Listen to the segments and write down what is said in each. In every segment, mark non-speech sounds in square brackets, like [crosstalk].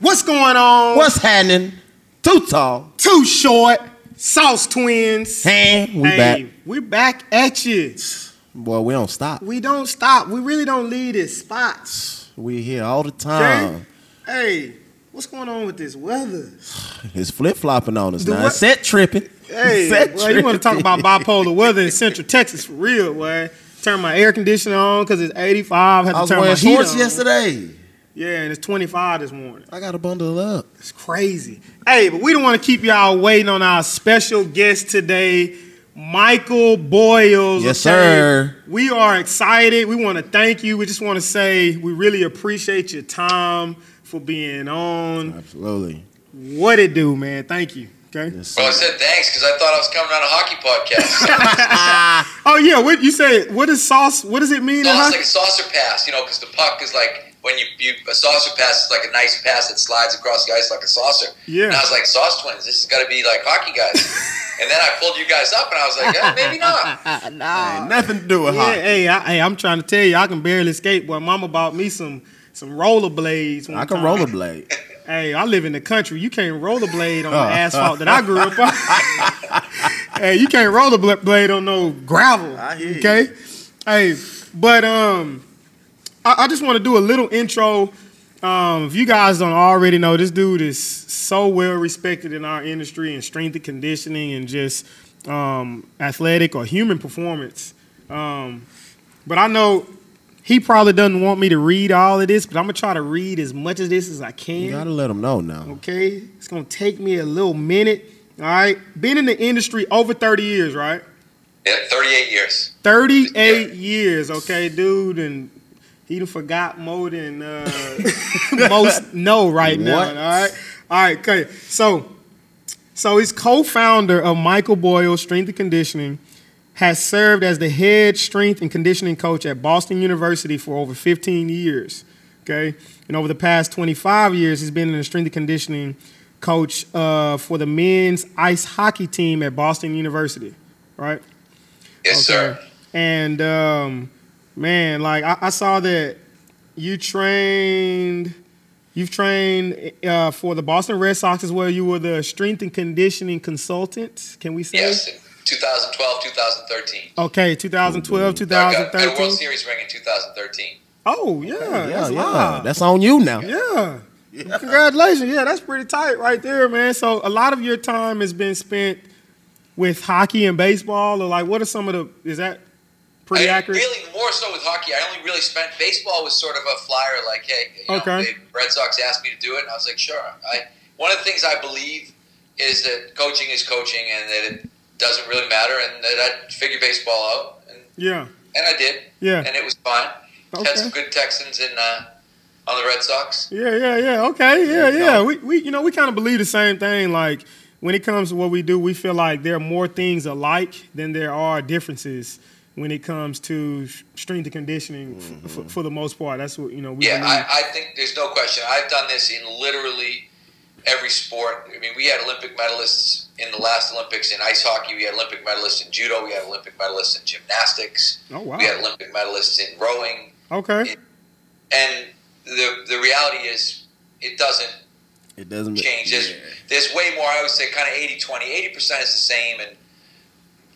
What's going on? What's happening? Too tall. Too short. Sauce twins. Hey, we hey, back. we back at you. Boy, we don't stop. We don't stop. We really don't leave this spot. We here all the time. Hey, what's going on with this weather? [sighs] It's flip flopping on us The now. what- Set tripping. Hey, Set well, you want to talk about bipolar weather in Central Texas for real, boy? Turn my air conditioner on because it's 85. Had to I was turn my wearing heat shorts on. yesterday. Yeah, and it's 25 this morning. I got to bundle up. It's crazy. Hey, but we don't want to keep y'all waiting on our special guest today, Michael Boyles. Yes, okay? sir. We are excited. We want to thank you. We just want to say we really appreciate your time for being on. Absolutely. What it do, man? Thank you. Okay. Yes, Well, I said thanks because I thought I was coming on a hockey podcast. [laughs] Oh yeah, what you say? What is sauce? What does it mean? in so it's hockey? like a saucer pass, you know, because the puck is like when you, you a saucer pass is like a nice pass that slides across the ice like a saucer. Yeah. And I was like, sauce twins, this has got to be like hockey guys. [laughs] and then I pulled you guys up, and I was like, eh, maybe not. [laughs] Ain't nothing to do with Yeah, hockey. hey, I, hey, I'm trying to tell you, I can barely skate. Boy, Mama bought me some some rollerblades. one I can time. rollerblade. [laughs] Hey, I live in the country. You can't rollerblade on the Oh. asphalt that I grew up on. hey, you can't rollerblade on no gravel. I hear you. okay. Hey, but um, I, I just want to do a little intro. Um, if you guys don't already know, this dude is so well respected in our industry in strength and conditioning and just um, athletic or human performance. Um, but I know he probably doesn't want me to read all of this, but I'm gonna try to read as much of this as I can. You got to let him know now. Okay, it's gonna take me a little minute. All right, been in the industry over 30 years, right? Yeah, 38 years. 38 years, okay, dude, and he done forgot more than uh, [laughs] most know right now. All right, all right, okay. So, so he's co-founder of Michael Boyle Strength and Conditioning. Has served as the head strength and conditioning coach at Boston University for over 15 years. Okay, and over the past 25 years, he's been in the strength and conditioning coach uh, for the men's ice hockey team at Boston University. Right. Yes, sir. And um, man, like I, I saw that you trained, you've trained uh, for the Boston Red Sox as well. You were the strength and conditioning consultant. Can we say? Yes, 2012, 2013. Okay, 2012, I got, got a 2013. World Series ring in 2013. Oh yeah, Yeah, that's yeah. live. That's on you now. Yeah. Congratulations. Yeah, that's pretty tight right there, man. So a lot of your time has been spent with hockey and baseball, or like what are some of the is that pretty I accurate? Really, more so with hockey. I only really spent baseball was sort of a flyer. Like, hey, you know, Okay. the Red Sox asked me to do it, and I was like, sure. I one of the things I believe is that coaching is coaching, and that it doesn't really matter, and that I figure baseball out, and, Yeah. and I did, Yeah. and it was fine. Okay. Had some good Texans in uh, on the Red Sox. Yeah, yeah, yeah. Okay, yeah, yeah. go. We, we, you know, we kind of believe the same thing. Like when it comes to what we do, we feel like there are more things alike than there are differences when it comes to strength and conditioning f- for, mm-hmm. for the most part. That's what you know. We Yeah. I, I think there's no question. I've done this in literally every sport. I mean, we had Olympic medalists in the last Olympics in ice hockey. We had Olympic medalists in judo. We had Olympic medalists in gymnastics. oh wow. We had Olympic medalists in rowing. Okay. And the the reality is, it doesn't It doesn't change. There's, Yeah. there's way more. I would say kind of 80 20. 80% is the same, and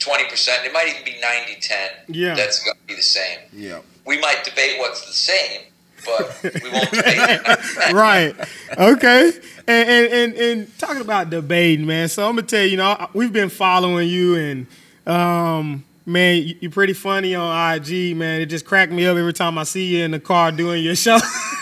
20%, it might even be 90 10. Yeah. That's going to be the same. Yeah. We might debate what's the same, but we won't [laughs] debate [laughs] right. Okay. And, and and and talking about debating, man. So I'm gonna tell you, you know, we've been following you, and um, man, you're pretty funny on IG, man. It just cracked me up every time I see you in the car doing your show. [laughs]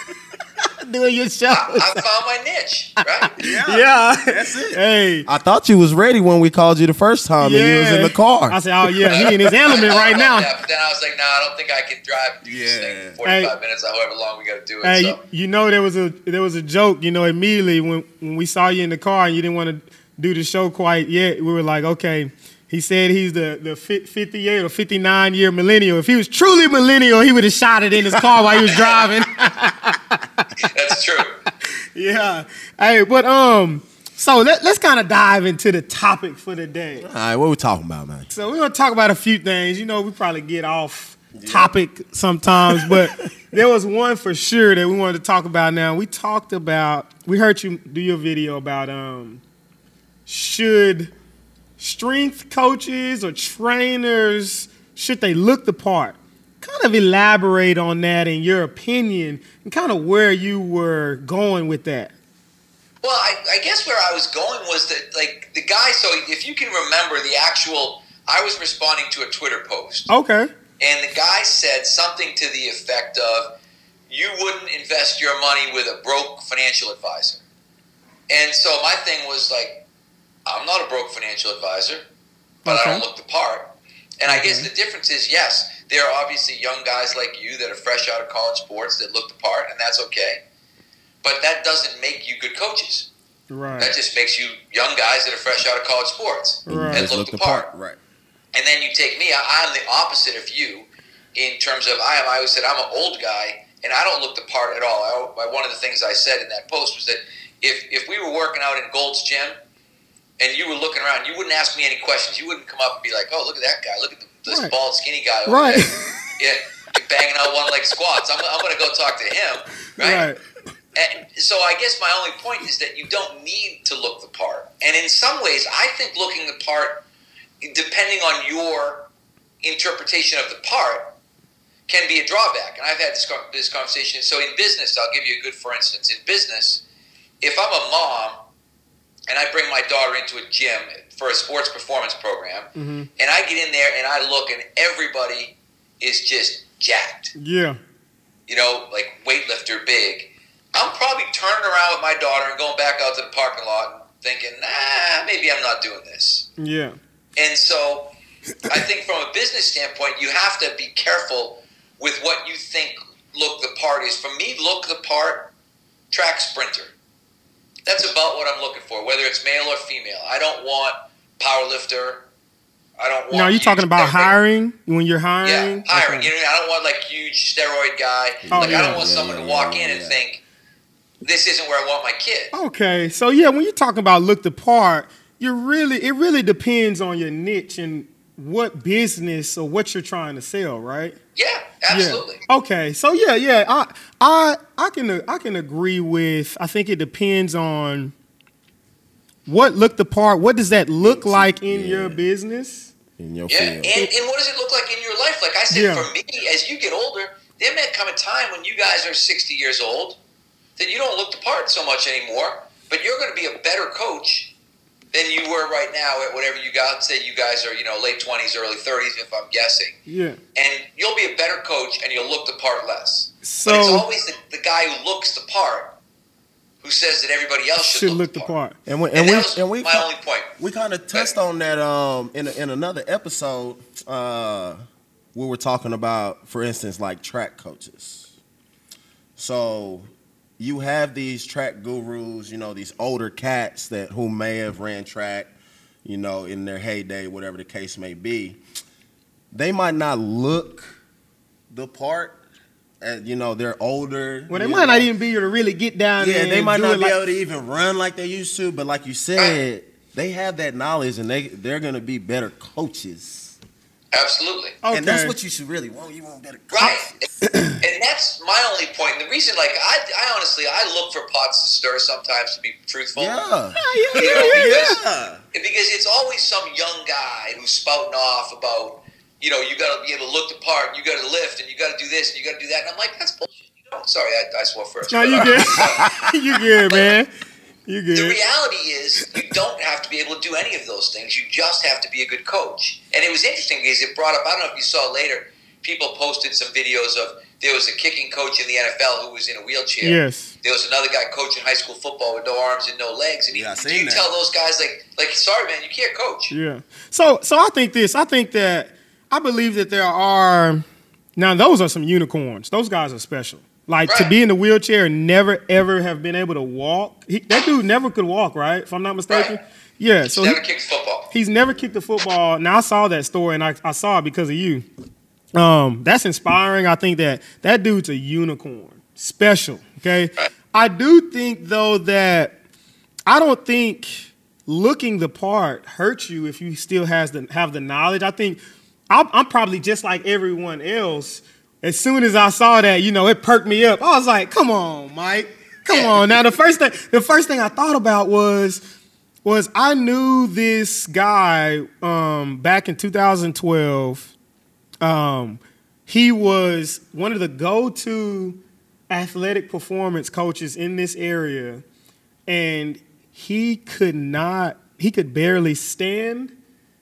doing your show. I, I found my niche, right? [laughs] yeah. That's it. Hey. I thought you was ready when we called you the first time and you was in the car. I said, oh yeah, he in his element right [laughs] now. Yeah, but then I was like, nah, I don't think I can drive and do this Yeah. thing for 45 minutes, however long we got to do it. Hey, so. you, you know there was a there was a joke, you know, immediately when when we saw you in the car and you didn't want to do the show quite yet, we were like, okay. He said he's the the 58 or 59 year millennial. If he was truly millennial, he would have shot it in his car while he was driving. [laughs] [laughs] That's true. yeah. Hey, but um, so let, let's kind of dive into the topic for the day. All right, what we talking about, man? So we're gonna talk about a few things. You know, we probably get off topic sometimes, but [laughs] there was one for sure that we wanted to talk about. Now we talked about. We heard you do your video about um, should strength coaches or trainers should they look the part? Kind of elaborate on that in your opinion and kind of where you were going with that. Well, I, I guess where I was going was that, like, the guy, so if you can remember the actual, I was responding to a Twitter post. Okay. And the guy said something to the effect of, you wouldn't invest your money with a broke financial advisor. And so my thing was like, I'm not a broke financial advisor, but Okay. I don't look the part. And I guess mm-hmm. the difference is, yes, there are obviously young guys like you that are fresh out of college sports that look the part, and that's okay. But that doesn't make you good coaches. Right. That just makes you young guys that are fresh out of college sports Right. and Just look, the part. Right. And then you take me. I, I'm the opposite of you in terms of I am. I always said I'm an old guy, and I don't look the part at all. I, I- one of the things I said in that post was that if if we were working out in Gold's gym, and you were looking around, you wouldn't ask me any questions. You wouldn't come up and be like, "Oh, look at that guy! Look at the, this Right. bald, skinny guy over Right. there, yeah, banging out one leg squats." I'm, I'm going to go talk to him, Right. and so I guess my only point is that you don't need to look the part. And in some ways, I think looking the part, depending on your interpretation of the part, can be a drawback. And I've had this, this conversation. So in business, I'll give you a good for instance. In business, if I'm a mom and I bring my daughter into a gym for a sports performance program, Mhm. and I get in there and I look and everybody is just jacked Yeah. you know, like weightlifter big, I'm probably turning around with my daughter and going back out to the parking lot and thinking, nah, maybe I'm not doing this. Yeah. And so I think from a business standpoint, you have to be careful with what you think look the part is. For me, look the part, track sprinter. That's about what I'm looking for, whether it's male or female. I don't want power lifter. I don't want. Now you huge talking about steroid- hiring when you're hiring. yeah, hiring? hiring. Okay. You know, I don't want like huge steroid guy. Oh, like I don't want yeah, someone yeah, to walk yeah, in and think this isn't where I want my kid. Okay, so yeah, when you're talking about look the part, you really it really depends on your niche and what business or what you're trying to sell, right? Yeah, absolutely. Yeah. Okay, so yeah, yeah, I I I can I can agree with. I think it depends on what look the part. What does that look like in your business? In your Yeah, field. and, and what does it look like in your life? Like I said, Yeah. for me, as you get older, there may come a time when you guys are 60 years old that you don't look the part so much anymore, but you're going to be a better coach than you were right now at whatever you got. Say you guys are, you know, late 20s, early 30s, if I'm guessing. Yeah. And you'll be a better coach and you'll look the part less. So but it's always the, the guy who looks the part who says that everybody else should, should look the part. And we And, and that we was and we my only point. we kind of touched on that um in a, in another episode. Uh, we were talking about, for instance, like track coaches. So you have these track gurus, you know, these older cats that who may have ran track, you know, in their heyday, whatever the case may be. They might not look the part. And, you know, they're older. Well, they you might not even be able to really get down Yeah, there. they might not be like- able to even run like they used to, but like you said, they have that knowledge and they they're gonna be better coaches. Absolutely. Okay. And that's what you should really want. You want better Right. and that's my only point. And the reason, like, I, I honestly, I look for pots to stir sometimes to be truthful. Yeah. Yeah, yeah, You yeah, know, yeah. because, Yeah. because it's always some young guy who's spouting off about, you know, you got to be able to look the part, you got to lift, and you got to do this, and you got to do that. And I'm like, that's bullshit. You know, sorry, I, I swore first. No, you uh, good. [laughs] you good, man. You The good. The reality is, you don't have to be able to do any of those things. You just have to be a good coach. And it was interesting because it brought up, I don't know if you saw later, people posted some videos of there was a kicking coach in the NFL who was in a wheelchair. Yes. There was another guy coaching high school football with no arms and no legs. And Yeah, I you, seen you that. tell those guys, like, like, sorry, man, you can't coach. Yeah. So so I think this. I think that I believe that there are now those are some unicorns. Those guys are special. Like to be in the wheelchair and never ever have been able to walk. He, that dude never could walk, right? If I'm not mistaken. Right. Yeah. He's So he, never kicked the football. he's never kicked a football. Now I saw that story and I, I saw it because of you. Um, that's inspiring. I think that that dude's a unicorn, special. Okay, I do think though that I don't think looking the part hurts you if you still has the have the knowledge. I think I'm, probably just like everyone else. As soon as I saw that, you know, it perked me up. I was like, "Come on, Mike, come on." Now the first thing, the first thing I thought about was, was I knew this guy um, back in 2012. Um, he was one of the go-to athletic performance coaches in this area, and he could not, he could barely stand.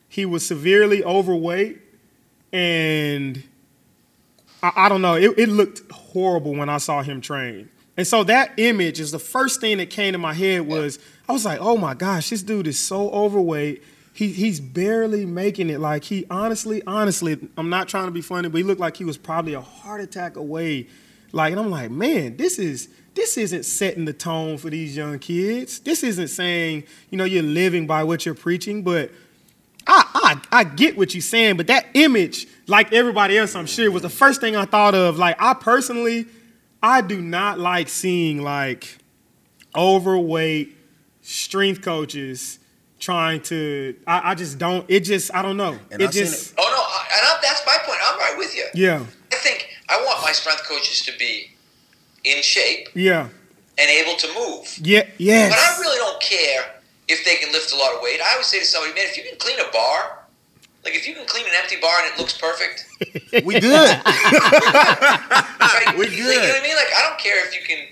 He was severely overweight, and I, I don't know, it, it looked horrible when I saw him train. And so that image is the first thing that came to my head was I was like, oh my gosh, this dude is so overweight. He, he's barely making it. Like he honestly, honestly, I'm not trying to be funny, but he looked like he was probably a heart attack away. Like, and I'm like, man, this is this isn't setting the tone for these young kids. This isn't saying, you know, you're living by what you're preaching, but I, I, I get what you're saying, but that image, like everybody else, I'm sure, was the first thing I thought of. Like, I personally, I do not like seeing like overweight strength coaches trying to. I, I just don't. It just, I don't know. And it I've just, Oh no, I, and that's my point. I'm right with you. yeah, I think I want my strength coaches to be in shape yeah, and able to move. yeah, yes. But I really don't care if they can lift a lot of weight. I always say to somebody, man, if you can clean a bar, like if you can clean an empty bar and it looks perfect, [laughs] We good. [laughs] right? We're You know what I mean? Like I don't care if you can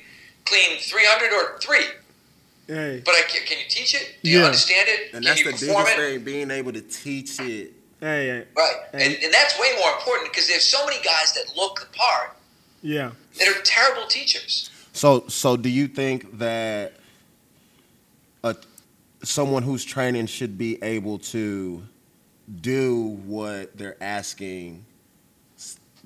clean 300 or three, hey, but I can, can you teach it? Do you Yeah. understand it? And can that's you the perform biggest it? thing, being able to teach it. hey, hey, Right, And- and, and that's way more important because there's so many guys that look the part yeah. that are terrible teachers. So, so do you think that a someone who's training should be able to do what they're asking?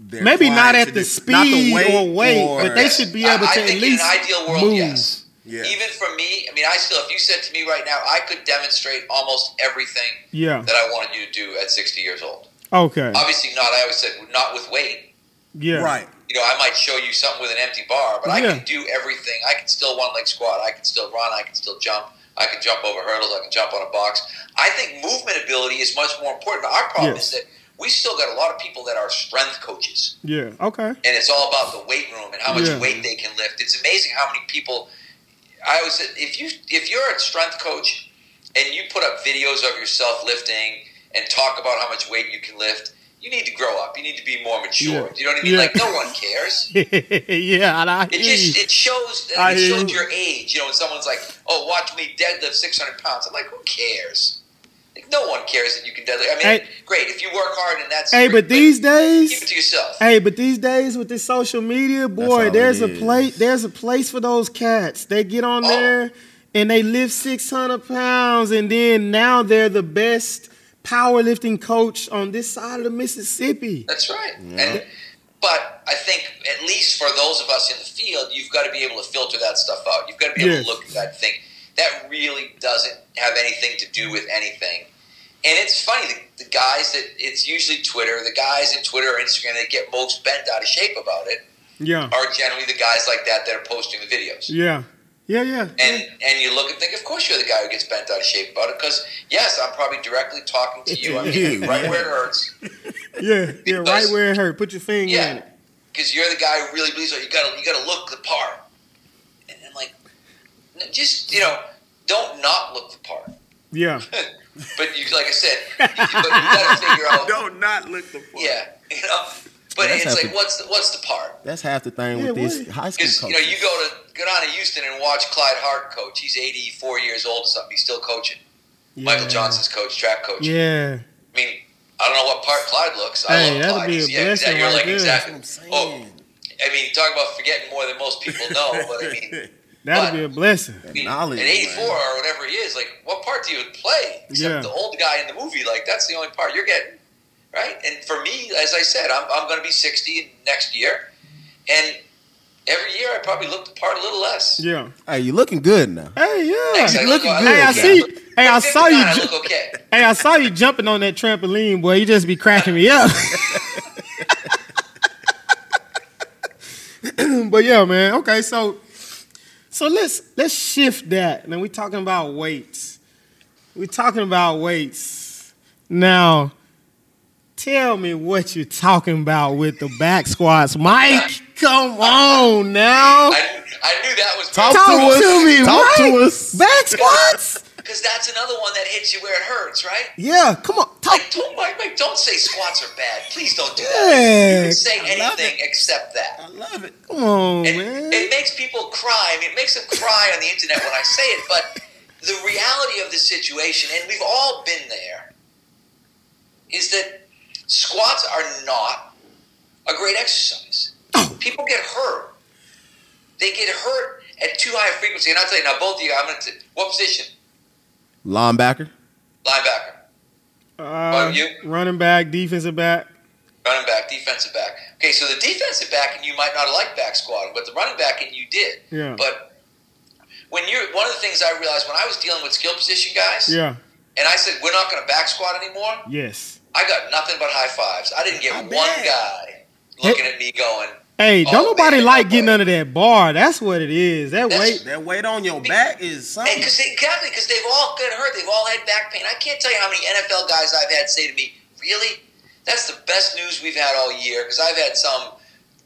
their Maybe not at the do? speed the weight or weight, or- but they should be able I, to I at least in an ideal world, move. yes. Yeah. Even for me, I mean, I still, if you said to me right now, I could demonstrate almost everything Yeah. that I wanted you to do at 60 years old. Okay. Obviously, not. I always said not with weight. Yeah. Right. You know, I might show you something with an empty bar, but I can do everything. I can still one leg squat. I can still run. I can still jump. I can jump over hurdles. I can jump on a box. I think movement ability is much more important. Our problem Yes. is that we still got a lot of people that are strength coaches, Yeah. Okay. and it's all about the weight room and how much Yeah. weight they can lift. It's amazing how many people. I always said if you if you're a strength coach and you put up videos of yourself lifting and talk about how much weight you can lift, you need to grow up. You need to be more mature. Yeah. You know what I mean? Yeah. Like no one cares. [laughs] yeah, and I It just it shows I it shows your age. You know, when someone's like, "Oh, watch me deadlift 600 pounds," I'm like, "Who cares?" Like, no one cares that you can deadlift. I mean, Hey. great if you work hard and that's Hey, great, but these keep it days, to yourself. hey, but these days with this social media, boy, there's a is. place. There's a place for those cats. They get on Oh. there and they lift 600 pounds, and then now they're the best powerlifting coach on this side of the Mississippi. That's right. And but I think at least for those of us in the field, you've got to be able to filter that stuff out. You've got to be able Yes. to look at that and think that really doesn't have anything to do with anything. And it's funny, the, the guys that it's usually Twitter, the guys in Twitter or Instagram that get most bent out of shape about it Yeah, are generally the guys like that that are posting the videos. yeah, yeah, yeah. And and you look and think, of course you're the guy who gets bent out of shape about it, because yes, I'm probably directly talking to you. I'm hitting right where it hurts. [laughs] yeah, yeah, right where it hurts. [laughs] Put your finger in Yeah, it. because you're the guy who really believes. Oh, you gotta you gotta look the part. And I'm like, just you know, don't not look the part. Yeah, [laughs] But you, like I said, but you gotta figure out. Don't not look the part. Yeah, you know. But That's it's like, happened. what's the what's the part? That's half the thing Yeah, with these what- high school Because coaches. you know, you go to go down to Houston and watch Clyde Hart coach. He's 84 years old or something. He's still coaching. Michael Johnson's coach, track coach. Yeah, I mean, I don't know what part Clyde looks. I Hey, love that'd Clyde. be a He's- yeah, blessing exactly. You're like there. exactly. That's what I'm Oh. I mean, talk about forgetting more than most people know. But I mean, [laughs] that'd But- be a blessing. I mean, Knowledge, at 84 man. or whatever he is, like, what part do you play? Except Yeah. the old guy in the movie, like, that's the only part you're getting, right? And for me, as I said, I'm, I'm going to be 60 next year, and every year I probably look the part a little less. Yeah. Hey, you looking good now. Hey, yeah. Thanks, I You look- looking I good, Hey, I see. You. Hey, I saw you. 59, I ju- look okay. Hey, I saw you jumping on that trampoline, boy. You just be cracking me up. [laughs] but yeah, man. Okay, so so let's let's shift that. Now we're talking about weights. We're talking about weights. Now, Tell me what you're talking about with the back squats, Mike. Come on now. I, I knew that was Talk, Talk to us. to me, Talk Mike. to us. Back squats? because that's another one that hits you where it hurts, right? Yeah, come on. Talk. Like, don't, Mike, Mike, don't say squats are bad. Please don't do that. Yeah, You can say anything except that. I love it. come on, And man. it makes people cry. I mean, it makes them cry on the internet when I say it. But the reality of the situation, and we've all been there, is that squats are not a great exercise. People get hurt. They get hurt at too high a frequency. And I'll tell you now, both of you, I'm going to. What position? Linebacker. Linebacker, Uh, you? running back, defensive back. running back, defensive back. Okay, so the defensive back and you might not like back squatting, but the running back and you did. Yeah. But when you're one of the things I realized when I was dealing with skill position guys, Yeah. and I said we're not going to back squat anymore, Yes. I got nothing but high fives. I didn't get I one bet. guy looking at me going, Hey, Oh, don't nobody man, like getting under that bar. That's what it is. That weight. That weight on your back is something. Because exactly, because they've all got hurt. They've all had back pain. I can't tell you how many NFL guys I've had say to me, "Really? That's the best news we've had all year." Because I've had some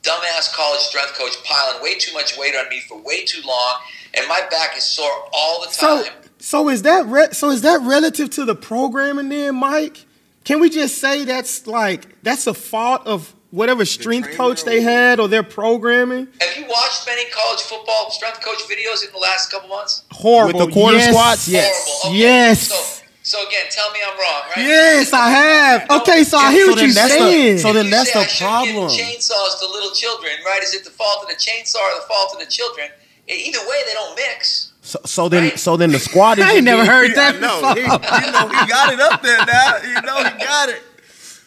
dumbass college strength coach piling way too much weight on me for way too long, and my back is sore all the So, time. so is that re- so is that relative to the programming then, Mike? Can we just say that's like that's a fault of whatever strength trainer coach they had or their programming? have you watched many college football strength coach videos in the last couple months? Horrible. With the quarter yes. squats? Yes. Horrible. Okay. Yes. So, so again, tell me I'm wrong, right? Yes, I have. Okay, so I And hear so what then you're that's the- saying. so then You that's say the I shouldn't give problem. chainsaws to little children, right? Is it the fault of the chainsaw or the fault of the children? Either way, they don't mix. So, so then, Right. so then the squat is. I ain't never heard that No, He, you know, he got it up there now. You know, he got it.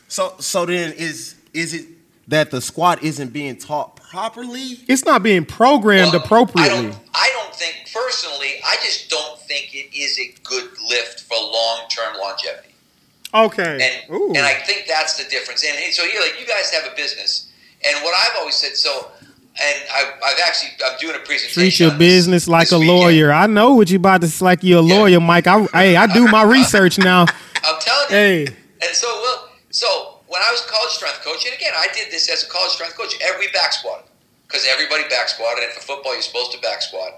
So, so then is is it that the squat isn't being taught properly? it's not being programmed Well, appropriately. I don't, I don't think, personally, I just don't think it is a good lift for long term longevity. Okay. And, Ooh. and I think that's the difference. And so you're like, you guys have a business. And what I've always said, so, and I, I've actually, I'm doing a presentation. Treat your on this business like this a weekend. lawyer. I know what you about to s- like you're a Yeah. lawyer, Mike. I hey, I do my [laughs] research now. I'm telling you. Hey. And so, well, so when I was a college strength coach, and again, I did this as a college strength coach, every back squat, because everybody back squatted, and for football, you're supposed to back squat.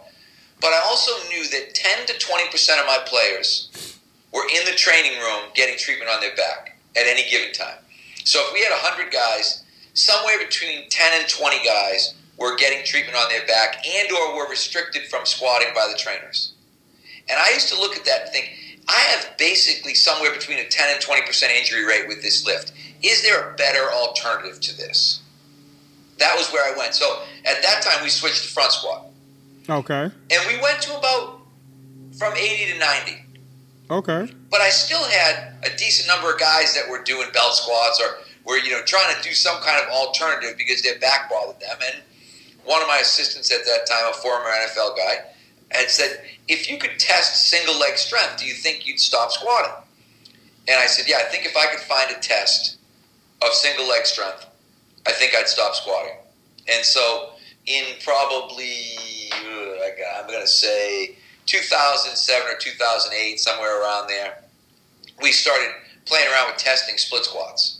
But I also knew that 10 to 20 percent of my players were in the training room getting treatment on their back at any given time. So if we had 100 guys, somewhere between 10 and 20 guys were getting treatment on their back and or were restricted from squatting by the trainers. And I used to look at that and think, I have basically somewhere between a 10 and 20% injury rate with this lift. Is there a better alternative to this? That was where I went. So at that time, we switched to front squat. Okay. And we went to about from 80 to 90. Okay. But I still had a decent number of guys that were doing belt squats or were, you know, trying to do some kind of alternative because their back bothered them. And one of my assistants at that time, a former NFL guy, had said, if you could test single leg strength, do you think you'd stop squatting? And I said, yeah, I think if I could find a test of single leg strength, I think I'd stop squatting. And so in probably, uh, I'm going to say 2007 or 2008, somewhere around there, we started playing around with testing split squats.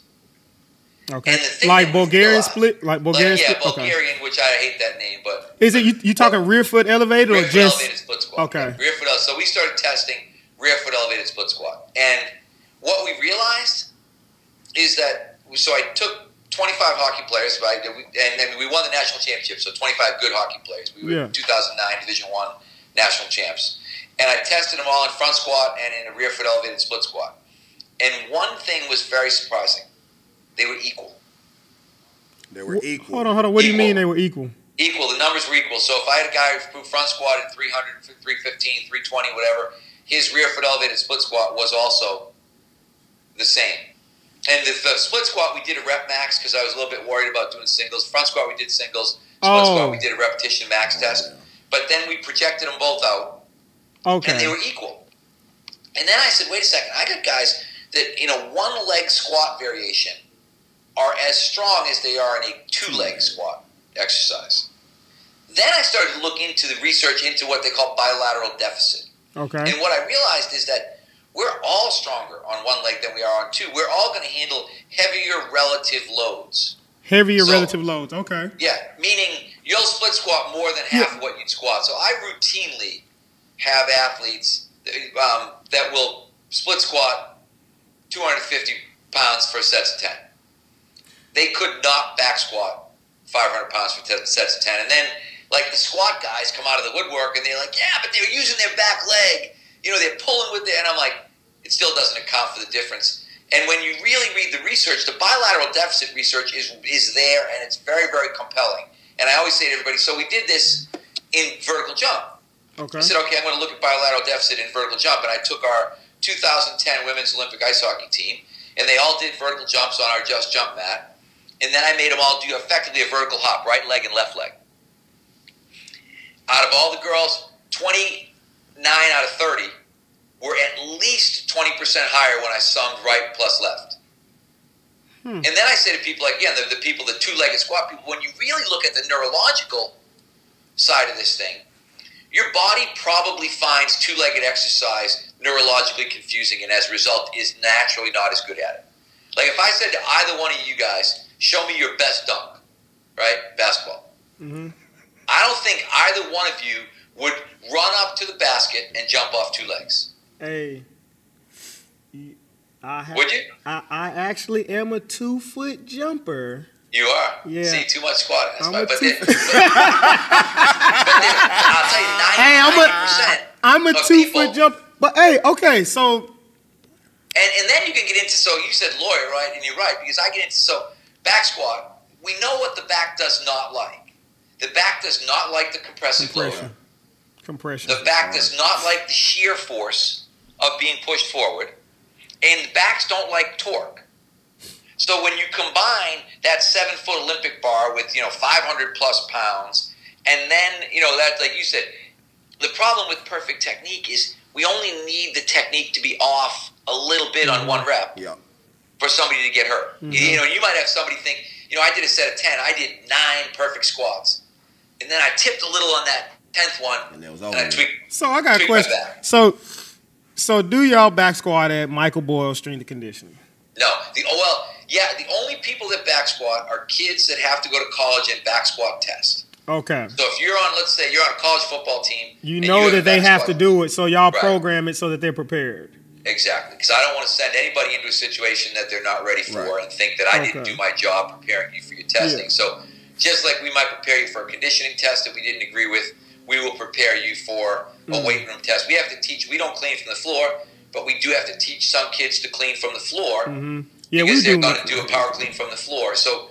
Okay. And the thing Like Bulgarian split, like Bulgarian Like, yeah, split. Okay. Bulgarian, which I hate that name, but Is it you? You talking rear foot elevated or rear foot just? elevated split squat. okay. Rear foot. So we started testing rear foot elevated split squat, and what we realized is that so I took 25 hockey players, right, and we- and then we won the national championship. So 25 good hockey players. We were Yeah. 2009 Division One national champs, and I tested them all in front squat and in a rear foot elevated split squat. And one thing was very surprising: they were equal. They were equal. Hold on, hold on. What do you mean they were equal? equal. The numbers were equal. So if I had a guy who front squatted 300, 315, 320, whatever, his rear foot elevated split squat was also the same. And the, the split squat, we did a rep max because I was a little bit worried about doing singles. Front squat, we did singles. Split Oh. squat, we did a repetition max oh, test. But then we projected them both out, Okay. and they were equal. And then I said, wait a second, I got guys that in a one leg squat variation are as strong as they are in a two leg squat exercise. Then I started to look into the research into what they call bilateral deficit. Okay. And what I realized is that we're all stronger on one leg than we are on two. We're all going to handle heavier relative loads. Heavier So- relative loads. Okay. Yeah, meaning you'll split squat more than half of what you'd squat. So I routinely have athletes um, that will split squat 250 pounds for sets of 10. They could not back squat 500 pounds for t- sets of 10. And then, like, the squat guys come out of the woodwork and they're like, yeah, but they're using their back leg. You know, they're pulling with it. and I'm like, it still doesn't account for the difference. And when you really read the research, the bilateral deficit research is is there, and it's very, very compelling. And I always say to everybody, so we did this in vertical jump. Okay. I said, okay, I'm going to look at bilateral deficit in vertical jump, and I took our 2010 women's Olympic ice hockey team, and they all did vertical jumps on our just jump mat, and then I made them all do effectively a vertical hop, right leg and left leg. Out of all the girls, 29 out of 30 were at least 20% higher when I summed right plus left. Hmm. And then I say to people, like, again, the, the people, the two-legged squat people, when you really look at the neurological side of this thing, your body probably finds two-legged exercise neurologically confusing, and as a result, is naturally not as good at it. Like if I said to either one of you guys, "Show me your best dunk," right? Basketball. Mhm. I don't think either one of you would run up to the basket and jump off two legs. Hey. I Would you? I, I actually am a two foot jumper. You are. Yeah. See, too much squat That's I'm But, two- then, but, but then, I'll tell you, 90, Hey, I'm a- 90%. I'm a two people- foot jumper. But hey, okay, so And, and then you can get into so you said lawyer right and you're right because I get into so back squat we know what the back does not like the back does not like the compressive load compression. Compression. the back does not like the shear force of being pushed forward and backs don't like torque so when you combine that seven foot Olympic bar with you know 500 plus pounds and then you know that like you said the problem with perfect technique is we only need the technique to be off a little bit on mm-hmm. one rep Yeah. For somebody to get hurt. You, you know, you might have somebody think, you know, I did a set of ten, I did nine perfect squats, and then I tipped a little on that tenth one, And it was and over. I tweaked. So I got a question. So so do y'all back squat at Michael Boyle Strength and Conditioning? No, the oh well, yeah. The only people that back squat are kids that have to go to college and back squat test. Okay. So if you're on, let's say you're on a college football team, You know have a that they back have to do it, so y'all Right. program it so that they're prepared. Exactly, because I don't want to send anybody into a situation that they're not ready for Right. and think that I didn't do my job preparing you for your testing. Yeah. So, just like we might prepare you for a conditioning test that we didn't agree with, we will prepare you for a Mm. weight room test. We have to teach. We don't clean from the floor, but we do have to teach some kids to clean from the floor hmm Yeah, because they're going to do a power clean from the floor. So,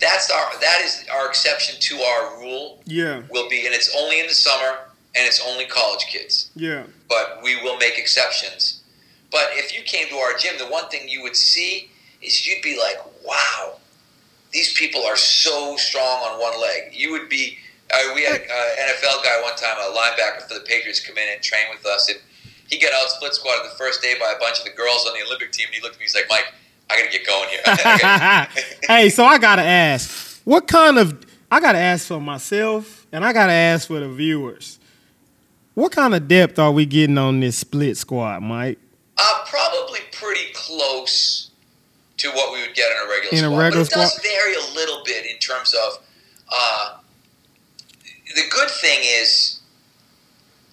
that's our that is our exception to our rule. Yeah, Will be, and it's only in the summer, and it's only college kids yeah. but we will make exceptions. But if you came to our gym, the one thing you would see is you'd be like, wow, these people are so strong on one leg. You would be, uh, we had an uh, NFL guy one time, a linebacker for the Patriots, come in and train with us, and he got out split squatted the first day by a bunch of the girls on the Olympic team, and he looked at me, and he's like, Mike, I got to get going here. [laughs] [laughs] hey, so I gotta ask, what kind of? I gotta ask for myself, and I gotta ask for the viewers. What kind of depth are we getting on this split squat, Mike? Uh, probably pretty close to what we would get in a regular In a regular but it does vary a little bit in terms of uh, the good thing is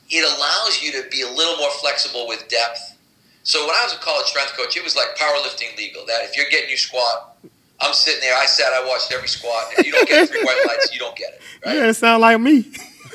it allows you to be a little more flexible with depth. So when I was a college strength coach, it was like powerlifting legal. That if you're getting your squat, I'm sitting there. I sat. I watched every squat. If you don't get three white lights, you don't get it. Right? Yeah, it sound like me.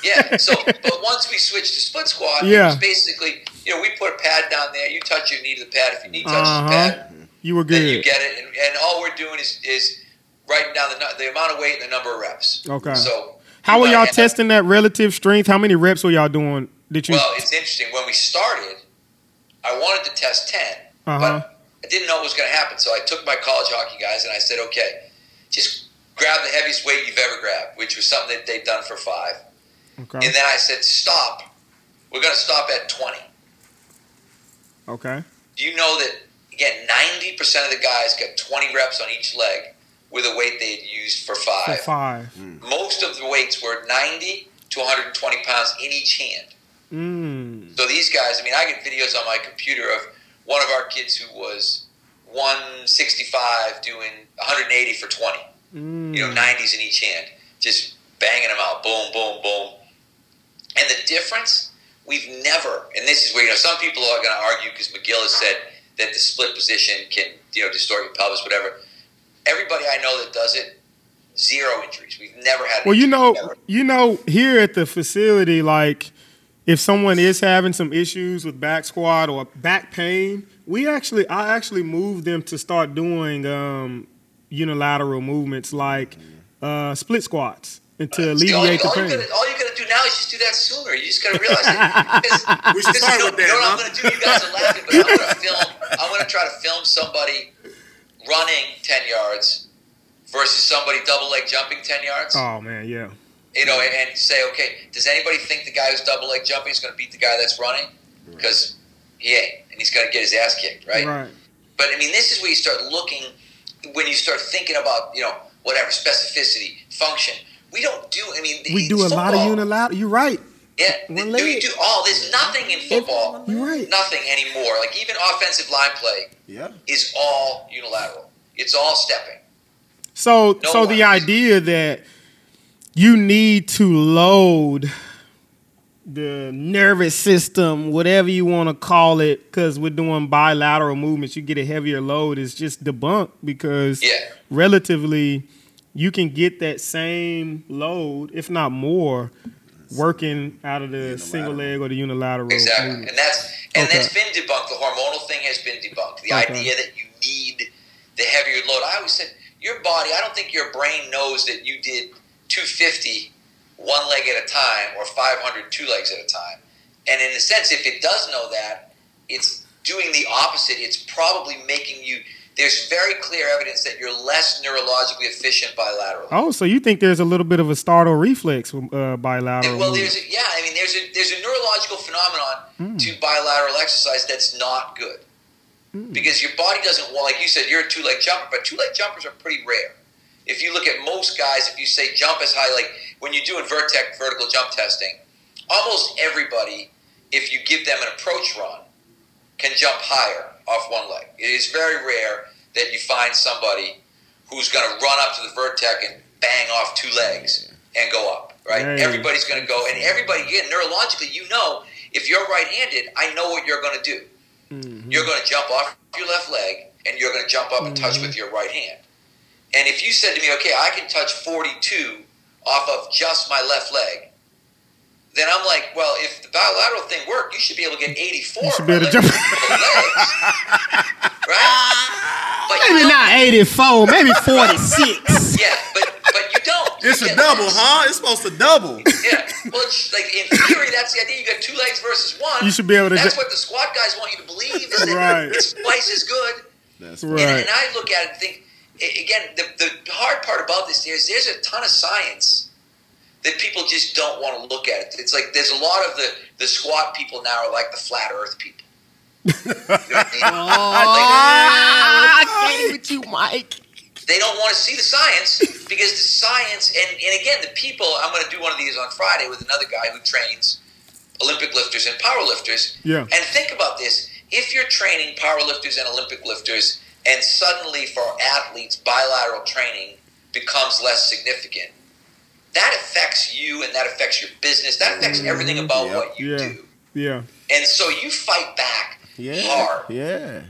Yeah. So, [laughs] but once we switched to split squat, Yeah. it was basically, you know, we put a pad down there. You touch your knee to the pad. If your knee touches Uh-huh. the pad, You were good. then you get it. And, and all we're doing is, is writing down the, the amount of weight and the number of reps. Okay. So, How were y'all testing that relative strength? How many reps were y'all doing? Did you? Well, it's interesting. When we started, I wanted to test 10, Uh-huh. but I didn't know what was going to happen. So I took my college hockey guys and I said, okay, just grab the heaviest weight you've ever grabbed, which was something that they'd done for five. okay. And then I said, stop. We're going to stop at 20. Okay. Do you know that again, ninety percent of the guys got twenty reps on each leg with a weight they had used for For five. five. Most of the weights were ninety to one hundred and twenty pounds in each hand. Mm. So these guys, I mean, I get videos on my computer of one of our kids who was 165 doing 180 for 20. Mm. You know, 90s in each hand, just banging them out, boom, boom, boom. And the difference, we've never, and this is where you know some people are going to argue because McGill has said that the split position can you know distort your pelvis, whatever. Everybody I know that does it, zero injuries. We've never had. Well, you know, you know, here at the facility, like if someone is having some issues with back squat or back pain, we actually, I actually moved them to start doing um, unilateral movements like uh, split squats and to alleviate the all, you pain. gotta, all you gotta do now is just do that sooner. You just gotta realize it. [laughs] We should start you know, with that, You know what huh? I'm gonna do? You guys are laughing, but I'm gonna [laughs] film. I'm gonna try to film somebody running ten yards versus somebody double leg jumping ten yards. Oh man, yeah. You know, and, and say, okay, does anybody think the guy who's double leg jumping is gonna beat the guy that's running? Because he ain't, and he's gonna get his ass kicked, right? Right. But I mean, this is where you start looking when you start thinking about you know whatever specificity, function. We don't do. I mean, We do a lot of unilateral. You're right. Yeah, one leg. do do all? There's nothing in football, You're right. nothing anymore. Like even offensive line play Yeah. is all unilateral. It's all stepping. So, No so the idea that you need to load the nervous system, whatever you want to call it, because we're doing bilateral movements, you get a heavier load is just debunked because Yeah, relatively you can get that same load, if not more, working out of the Unilateral. single leg or the unilateral exactly. movement. And that's and Okay. that's been debunked. The hormonal thing has been debunked. The Okay. idea that you need the heavier load. I always said your body. I don't think your brain knows that you did 250 one leg at a time or 500 two legs at a time. And in a sense, if it does know that, it's doing the opposite. It's probably making you. There's very clear evidence that you're less neurologically efficient bilaterally. Oh, so you think there's a little bit of a startle reflex uh, bilateral? Well, there's a, yeah, I mean, there's a there's a neurological phenomenon Hmm. to bilateral exercise that's not good Hmm. because your body doesn't want, like you said, you're a two leg jumper, but two leg jumpers are pretty rare. If you look at most guys, if you say jump as high, like when you're doing Vertec vertical jump testing, almost everybody, if you give them an approach run, can jump higher off one leg. It is very rare that you find somebody who's going to run up to the Vertec and bang off two legs and go up. Right? Everybody's going to go, and everybody again neurologically, you know, if you're right-handed, I know what you're going to do. Mhm. You're going to jump off your left leg, and you're going to jump up and touch Mm-hmm. with your right hand. And if you said to me, okay, I can touch 42 off of just my left leg, then I'm like, well, if the bilateral thing worked, you should be able to get 84. You should be able to jump. lifting legs, right? [laughs] But you Maybe don't- not 84, maybe [laughs] 46. Yeah, but but you don't. It's You a double, this. huh? It's supposed to double. [laughs] Yeah. Well, it's like in theory, that's the idea. You got two legs versus one. You should be able to That's ju- what the squat guys want you to believe. Is that Right. It's twice as good. That's Right. And, and I look at it and think, again, the, the hard part about this is there's a ton of science that people just don't want to look at. It. It's like there's a lot of the, the squat people now are like the flat earth people. You know I mean? I can't with you, Mike. they don't want to see the science because the science and, and again the people i'm going to do one of these on friday with another guy who trains olympic lifters and power lifters Yeah. and think about this if you're training power lifters and olympic lifters and suddenly for athletes bilateral training becomes less significant that affects you and that affects your business that affects mm-hmm. everything about Yep. what you Yeah. do Yeah. and so you fight back Yeah. hard Yeah.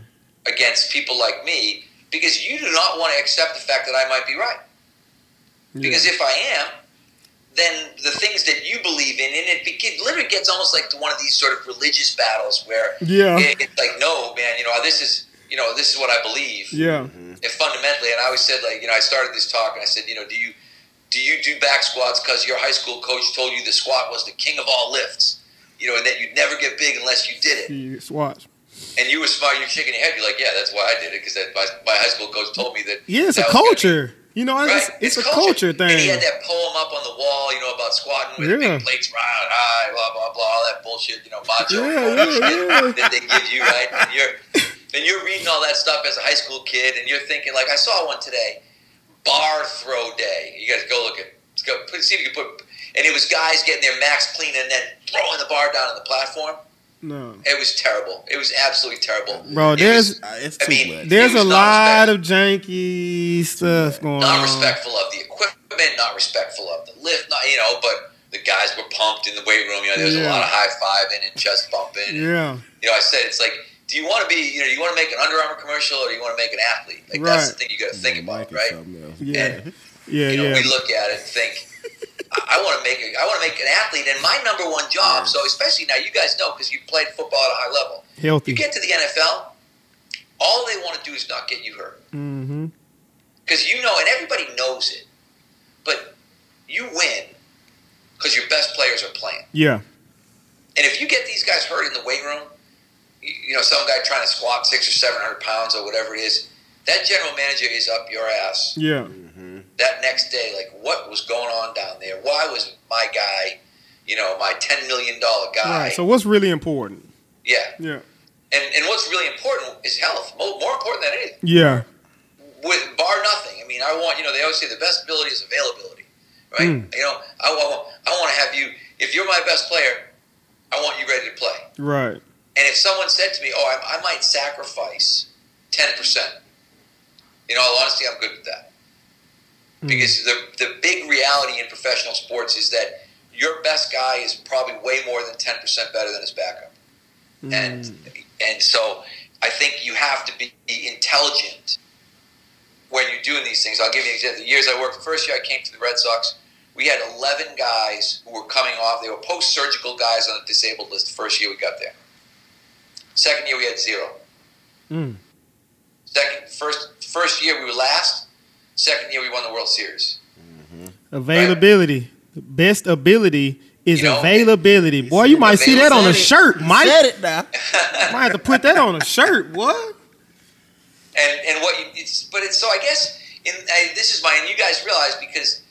against people like me because you do not want to accept the fact that I might be right. Because if I am, then the things that you believe in, and it, be- literally gets almost like to one of these sort of religious battles where Yeah. it, it's like, no, man, you know, this is, you know, this is what I believe. Yeah. Mm-hmm. And fundamentally, and I always said, like, you know, I started this talk and I said, you know, do you do you do back squats because your high school coach told you the squat was the king of all lifts, you know, and that you'd never get big unless you did it. You swatch. And you were smart. You're shaking your head. You're like, yeah, that's why I did it because my, my high school coach told me that. Yeah, it's that a culture. You know, it's, Right? it's, a culture thing. And he had that poem up on the wall, you know, about squatting with Yeah. big plates round high, blah blah blah, all that bullshit, you know, macho Yeah, yeah, yeah. [laughs] that they give you, right? And you're and you're reading all that stuff as a high school kid, and you're thinking like, I saw one today, bar throw day. You guys go look at, let's go see if you can put. And it was guys getting their max clean and then throwing the bar down on the platform. No, It was terrible. It was absolutely terrible. bro. It There's was it's I mean, there's a lot of janky stuff going not on. respectful of the equipment, not respectful of the lift, not you know. But the guys were pumped in the weight room. You know, there was Yeah. a lot of high fiving and chest bumping. and, Yeah, You know, I said it's like, do you want to be, you know, you want to make an Under Armour commercial or do you want to make an athlete? Like that's the thing you got to think about, Mike is right? something yeah, And, yeah, you know, yeah. we look at it and think, I, I want to make a, I want to make an athlete, and my number one job. So especially now, you guys know because you played football at a high level. Healthy. You get to the NFL, all they want to do is not get you hurt mm-hmm. because you know, and everybody knows it. But you win because your best players are playing. Yeah, And if you get these guys hurt in the weight room, you, you know, some guy trying to squat six or seven hundred pounds or whatever it is, that general manager is up your ass yeah, that next day. Like, what was going on down there? Why was my guy, you know, my ten million dollar guy? right. So what's really important? yeah, Yeah, and and what's really important is health. More, more important than anything. yeah, with bar nothing. I mean, I want you know they always say the best ability is availability, right? Mm. You know, I want I want to have you. If you're my best player, I want you ready to play. right. And if someone said to me, "Oh, I, I might sacrifice ten percent," in all honesty, I'm good with that Mm. because the the big reality in professional sports is that your best guy is probably way more than ten percent better than his backup and Mm. and so I think you have to be intelligent when you're doing these things. I'll give you an example. The years I worked, the first year I came to the Red Sox, we had 11 guys who were coming off. They were post-surgical guys on the disabled list. The first year we got there. Second year we had zero. Mm. Second, first, first year we were last. Second year we won the World Series. Availability. The best ability is You know, availability. Boy, you might see that on a shirt, Mike. Said it now. Might have to put that on a shirt. What? [laughs] and and what you it's but it's so I guess in I, this is my and you guys realize because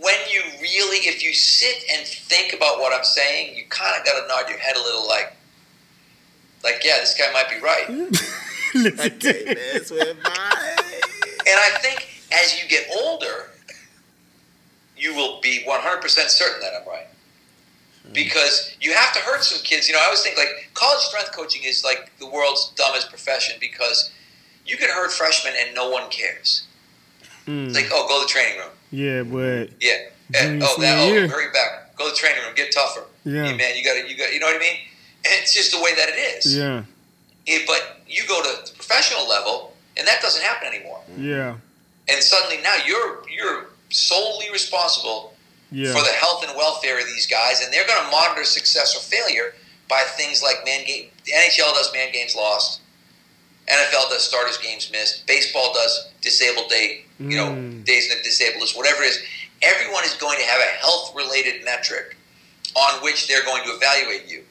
when you really if you sit and think about what I'm saying, you kind of got to nod your head a little like like yeah, this guy might be right. [laughs] and I take this with my. I think as you get older, you will be 100% certain that I'm right. Because you have to hurt some kids. You know, I always think like college strength coaching is like the world's dumbest profession because you can hurt freshmen and no one cares. Mm. It's like, oh, go to the training room. Yeah, but Yeah. And, oh, that, oh, hurry back. Go to the training room. Get tougher. Yeah. Hey, man, you got to, you got, you know what I mean? It's just the way that it is. yeah, It- but you go to the professional level, and that doesn't happen anymore. yeah, And suddenly now you're you're solely responsible yeah. for the health and welfare of these guys, and they're going to monitor success or failure by things like man game. The NHL does man games lost. NFL does starters games missed. Baseball does disabled day, you know, Mm. days in the disabled list, whatever it is. Everyone is going to have a health related metric on which they're going to evaluate you.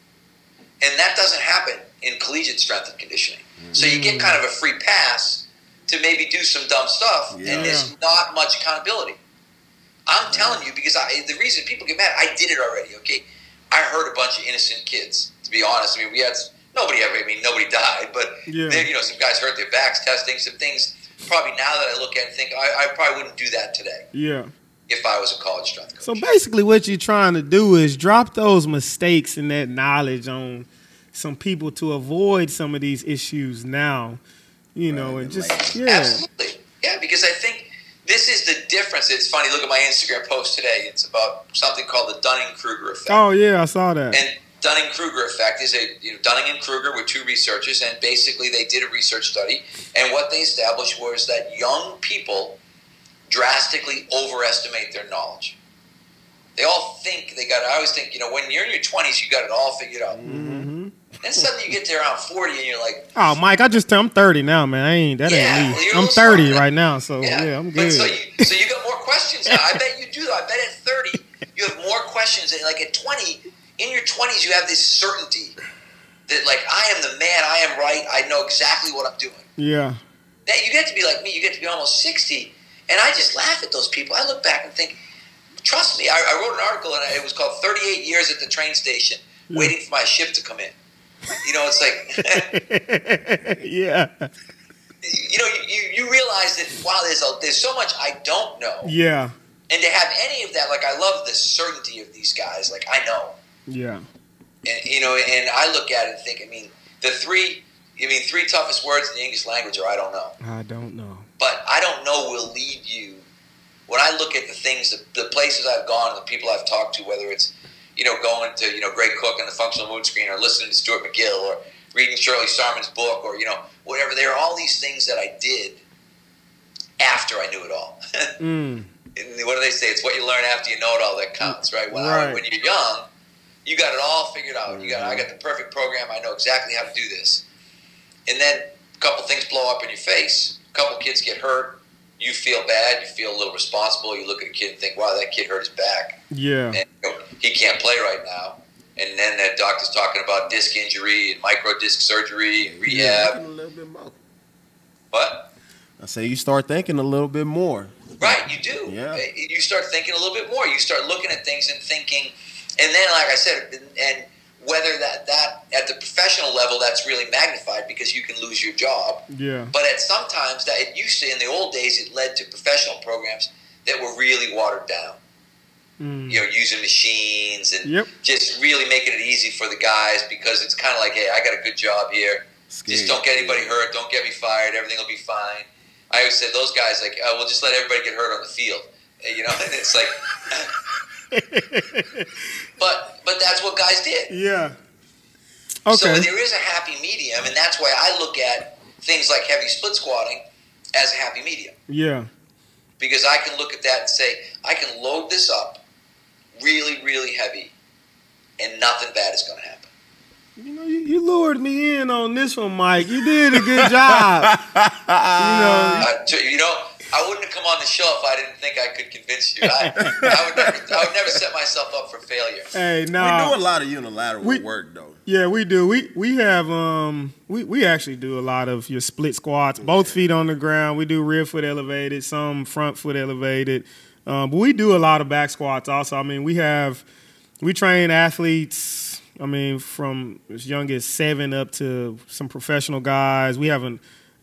And that doesn't happen in collegiate strength and conditioning. So you get kind of a free pass to maybe do some dumb stuff, Yeah. and there's not much accountability. I'm telling you because I the reason people get mad, I did it already. Okay, I hurt a bunch of innocent kids. To be honest, I mean we had nobody ever. I mean nobody [laughs] died, but Yeah. there, you know some guys hurt their backs testing some things. Probably now that I look at it and think I, I probably wouldn't do that today yeah. If I was a college strength coach. So basically, what you're trying to do is drop those mistakes and that knowledge on some people to avoid some of these issues now. You know, and just yeah, Absolutely. Yeah, because I think this is the difference. It's funny. Look at my Instagram post today. It's about something called the Dunning Kruger effect. Oh yeah, I saw that. And Dunning Kruger effect is a you know Dunning and Kruger were two researchers, and basically they did a research study, and what they established was that young people drastically overestimate their knowledge. They all think they got. I always think you know when you're in your twenties, you got it all figured out. hmm Then suddenly you get to around forty, and you're like, Oh, Mike, I just I'm 30 now, man. I ain't that Yeah, ain't me. I'm 30 smarter right now, so yeah, yeah, I'm But good. so you so you got more questions now. I bet you do. I bet at thirty you have more questions. And like at twenty, in your twenties, you have this certainty that like I am the man. I am right. I know exactly what I'm doing. yeah, Now you get to be like me. You get to be almost sixty, and I just laugh at those people. I look back and think, trust me. I, I wrote an article and it was called "38 Years at the Train Station, hmm. Waiting for My Ship to Come in." You know, it's like [laughs] yeah, you know, you, you, you realize that wow, there's a, there's so much I don't know, yeah, and to have any of that, like I love the certainty of these guys. Like I know, yeah. And, you know, and I look at it and think, I mean, the three, I mean, three toughest words in the English language are I don't know. I don't know. But I don't know will lead you. When I look at the things, the, the places I've gone, the people I've talked to, whether it's, you know, going to, you know, Gray Cook and the Functional Movement Screen or listening to Stuart McGill or reading Shirley Sahrmann's book or, you know, whatever. There are all these things that I did after I knew it all. [laughs] Mm. And what do they say? It's what you learn after you know it all that counts, right? When, Right. I, when you're young, you got it all figured out. You got, I got the perfect program. I know exactly how to do this. And then a couple things blow up in your face. A couple kids get hurt. You feel bad. You feel a little responsible. You look at a kid and think, "Wow, that kid hurt his back, Yeah. and you know, he can't play right now." And then that doctor's talking about disc injury and micro disc surgery and Yeah, rehab. thinking a little bit more. What? I say you start thinking a little bit more. Right, you do. Yeah. Eh, you start thinking a little bit more. You start looking at things and thinking, and then, like I said, and whether that that at the professional level that's really magnified because you can lose your job. Yeah. But at sometimes that it used to in the old days it led to professional programs that were really watered down. Mm. You know, using machines and Yep. just really making it easy for the guys because it's kind of like, hey, I got a good job here. Just don't get anybody hurt. Don't get me fired. Everything will be fine. I always said those guys like, oh, we'll just let everybody get hurt on the field. You know, [laughs] and it's like, [laughs] but but that's what guys did. yeah. Okay. So there is a happy medium, and that's why I look at things like heavy split squatting as a happy medium Yeah. because I can look at that and say I can load this up really really heavy, and nothing bad is going to happen. You know, you, you lured me in on this one, Mike. You did a good job. [laughs] you know, Uh, to- you know, I wouldn't have come on the show if I didn't think I could convince you. I, I would never, I would never set myself up for failure. hey, no We nah. do a lot of unilateral We- work though. Yeah, we do. We we have um we, we actually do a lot of your split squats, both feet on the ground. We do rear foot elevated, some front foot elevated. Um, but we do a lot of back squats also. I mean, we have we train athletes. I mean, from as young as seven up to some professional guys. We have an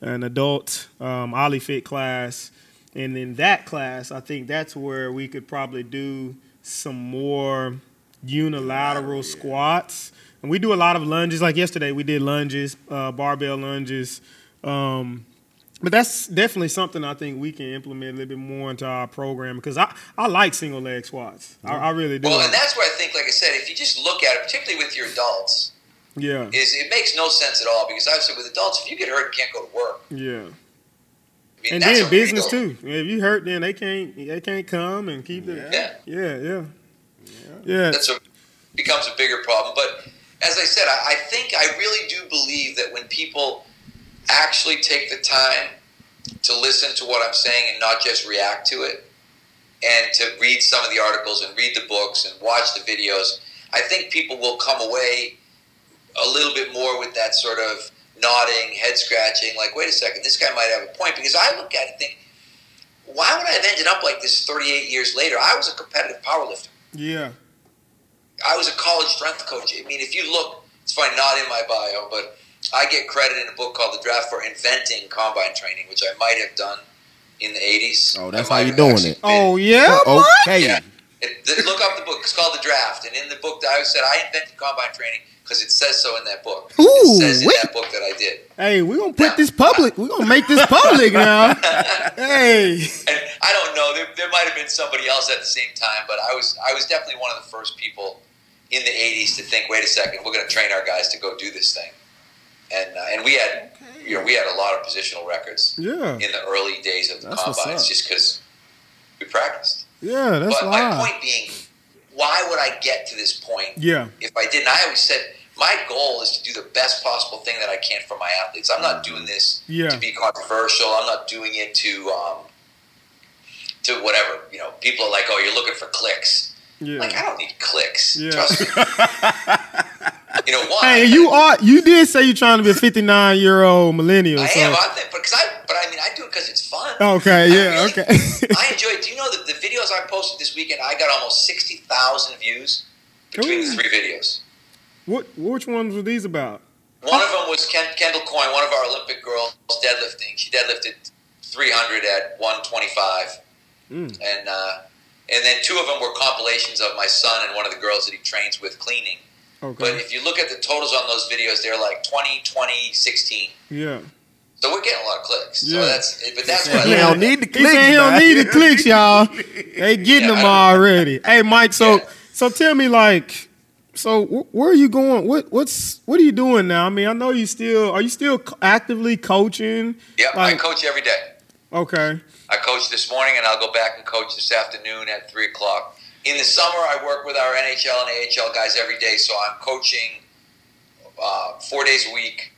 an adult um, Ollie Fit class, and in that class, I think that's where we could probably do some more unilateral squats. And we do a lot of lunges. Like yesterday, we did lunges, uh, barbell lunges. Um, but that's definitely something I think we can implement a little bit more into our program because I, I like single leg squats. I, I really do. Well, and that's where I think, like I said, if you just look at it, particularly with your adults, yeah, is it makes no sense at all because I've with adults, if you get hurt and can't go to work, yeah. I mean, And then business too. If you hurt, then they can't they can't come and keep the Yeah, yeah yeah yeah. that's a becomes a bigger problem. But as I said, I, I think I really do believe that when people actually take the time to listen to what I'm saying and not just react to it, and to read some of the articles and read the books and watch the videos, I think people will come away a little bit more with that sort of nodding, head scratching, like, wait a second, this guy might have a point. Because I look at it and think, why would I have ended up like this 38 years later? I was a competitive powerlifter. yeah. I was a college strength coach. I mean, if you look, it's fine, not in my bio, but I get credit in a book called The Draft for inventing combine training, which I might have done in the 80s. Oh, that's how you're doing it. been- Oh yeah, Mike? okay. Yeah. It, look up the book. It's called The Draft. And in the book, I said I invented combine training because it says so in that book. Ooh, it says in wait. that book that I did. Hey, we're gonna put this public. We're gonna make this public [laughs] now. hey. And I don't know. There, there might have been somebody else at the same time, but I was I was definitely one of the first people in the '80s to think, wait a second, we're going to train our guys to go do this thing. And uh, and we had you know we had a lot of positional records Yeah. in the early days of the That's combines just because we practiced. Yeah, that's but my point being, why would I get to this point Yeah. if I didn't? I always said my goal is to do the best possible thing that I can for my athletes. I'm not doing this Yeah. to be controversial. I'm not doing it to um, to whatever. You know, people are like, "Oh, you're looking for clicks." Yeah. Like, I don't need clicks. Yeah. Trust me. [laughs] you know why? Hey, you are you did say you're trying to be a 59 year old millennial. I so. am. I think, because I, but I mean, I do it because it's fun. Okay, yeah, really- okay. [laughs] I enjoy it. Do you know that the videos I posted this weekend? I got almost sixty thousand views between Ooh. the three videos. What which ones were these about? One of them was Ken, Kendall Coyne, one of our Olympic girls, deadlifting. She deadlifted 300 at 125. Mm. And uh, and then two of them were compilations of my son and one of the girls that he trains with cleaning. Okay. But if you look at the totals on those videos, they're like 20, 20, 16. yeah. So we're getting a lot of clicks. Yeah. So that's, but that's He I said, like. "You don't need the He clicks, he don't need the clicks, y'all. [laughs] They getting Yeah, them already. Hey, Mike. So Yeah. so tell me, like, so wh- where are you going? What what's what are you doing now? I mean, I know you still are you still actively coaching? Yeah, I Like- coach every day. Okay. I coach this morning, and I'll go back and coach this afternoon at three o'clock. In the summer, I work with our NHL and AHL guys every day, so I'm coaching uh, four days a week,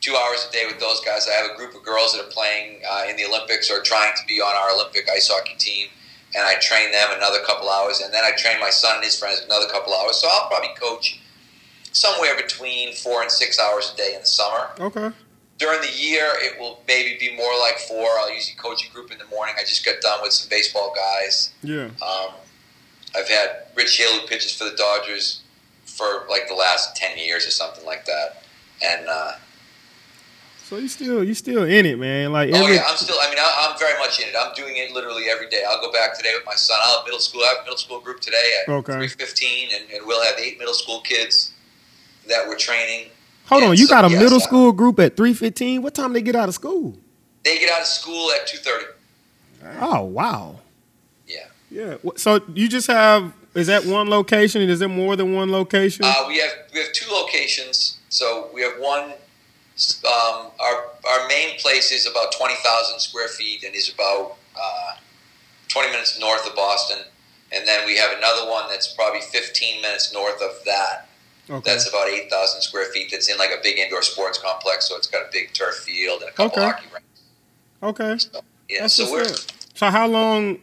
two hours a day with those guys. I have a group of girls that are playing uh, in the Olympics or trying to be on our Olympic ice hockey team, and I train them another couple hours, and then I train my son and his friends another couple hours. So I'll probably coach somewhere between four and six hours a day in the summer Okay. during the year, it will maybe be more like four. I'll usually coach a group in the morning. I just got done with some baseball guys. Yeah. Um, I've had Rich Hill who pitches for the Dodgers for like the last ten years or something like that. And uh, So you still you still in it, man. Like oh yeah, I'm still. I mean, I, I'm very much in it. I'm doing it literally every day. I'll go back today with my son. I'll have middle school. I have a middle school group today at Okay. three fifteen, and, and we'll have eight middle school kids that we're training. hold on. You so, got a yes, middle I- school group at three fifteen. What time they get out of school? They get out of school at two thirty. Oh wow. Yeah. Yeah. So you just have is that one location? and Is there more than one location? Uh, we have we have two locations. So we have one. Um, our our main place is about twenty thousand square feet and is about uh, twenty minutes north of Boston, and then we have another one that's probably fifteen minutes north of that. okay. That's about eight thousand square feet. That's in like a big indoor sports complex. So it's got a big turf field and a couple Okay. hockey rinks. okay. So, yeah. That's so we're up. So how long?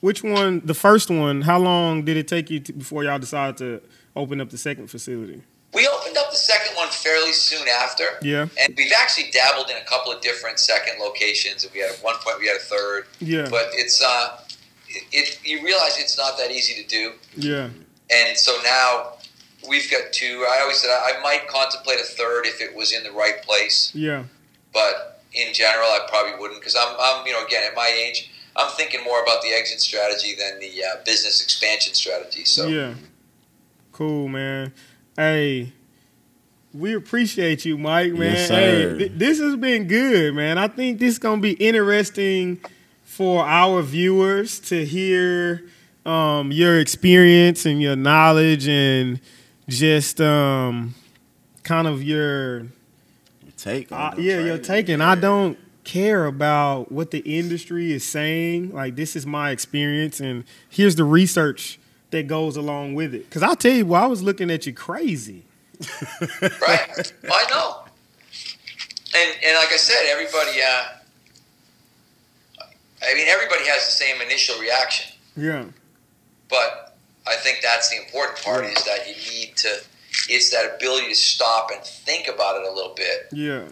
Which one? The first one. How long did it take you to, before y'all decided to open up the second facility? We opened up the second one fairly soon after. Yeah. And we've actually dabbled in a couple of different second locations. We had at one point we had a third, Yeah. but it's uh, it, it you realize it's not that easy to do, yeah. and so now we've got two. I always said I, I might contemplate a third if it was in the right place, Yeah. but in general I probably wouldn't because I'm, I'm you know again at my age I'm thinking more about the exit strategy than the uh, business expansion strategy. So Yeah. Cool, man. Hey, we appreciate you, Mike, man. Yes, hey, th- this has been good, man. I think this is gonna be interesting for our viewers to hear um, your experience and your knowledge and just um, kind of your Take. on uh, yeah, you're training. taking. I don't care about what the industry is saying. Like this is my experience, and here's the research that goes along with it. Because I'll tell you, well, I was looking at you crazy. [laughs] right, well, I know, and and like I said, everybody. Uh, I mean, everybody has the same initial reaction. Yeah, But I think that's the important part is that you need to. It's that ability to stop and think about it a little bit, yeah,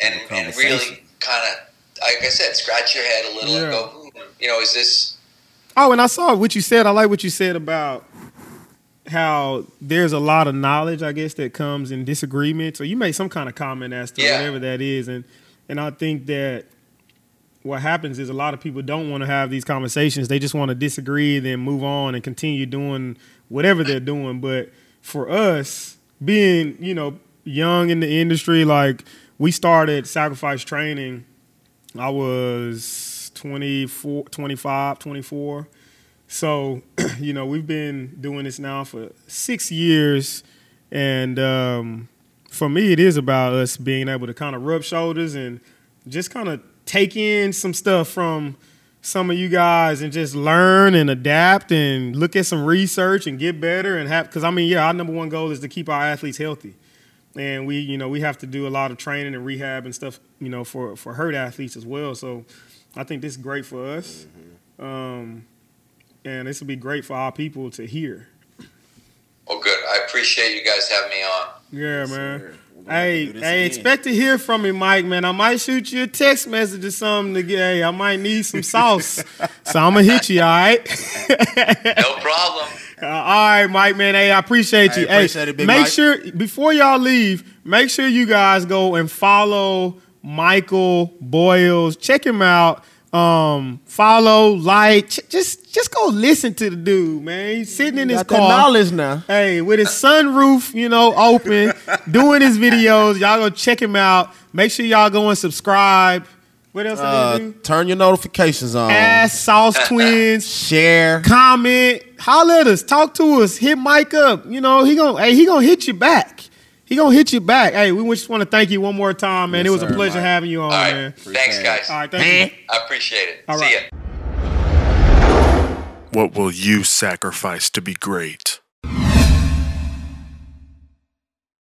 and and really kind of, like I said, scratch your head a little Yeah. and go, hmm, you know, is this? Oh, and I saw what you said. I like what you said about how there's a lot of knowledge, I guess, that comes in disagreement. So you made some kind of comment as to Yeah. whatever that is, and and I think that what happens is a lot of people don't want to have these conversations. They just want to disagree, then move on and continue doing whatever they're doing. But for us, being you know young in the industry, like we started sacrifice training. I was 24, 25, 24. So, [clears throat] you know, we've been doing this now for six years. And um, for me, it is about us being able to kind of rub shoulders and just kind of take in some stuff from some of you guys and just learn and adapt and look at some research and get better and have, because I mean, yeah, our number one goal is to keep our athletes healthy and we you know we have to do a lot of training and rehab and stuff you know for for hurt athletes as well so i think this is great for us um, and this will be great for our people to hear Oh, good. I appreciate you guys having me on. yeah Yes, man sir. We're gonna have to Hey, do hey, expect to hear from me, Mike. Man, I might shoot you a text message or something to get. Hey, I might need some sauce, [laughs] so I'm gonna hit you. All right. [laughs] No problem. [laughs] Uh, all right, Mike, man. Hey, I appreciate Hey, you. appreciate hey, it, Big make Mike. sure before y'all leave, make sure you guys go and follow Michael Boyles. Check him out. Um, follow, like, j- just just go listen to the dude, man. He's sitting in his Got car. knowledge now. Hey, with his sunroof, you know, open, [laughs] doing his videos. Y'all go check him out. Make sure y'all go and subscribe. What else Uh, do? turn your notifications on. Ass Sauce Twins. [laughs] Share. Comment. Holler at us. Talk to us. Hit Mike up. You know, he gonna hey, he gonna hit you back. He gonna hit you back. Hey, we just want to thank you one more time, man. Yes, it was a pleasure Mike. having you on, All right. man. Thanks, guys. All right, thank you. I appreciate it. All See right. ya. What will you sacrifice to be great?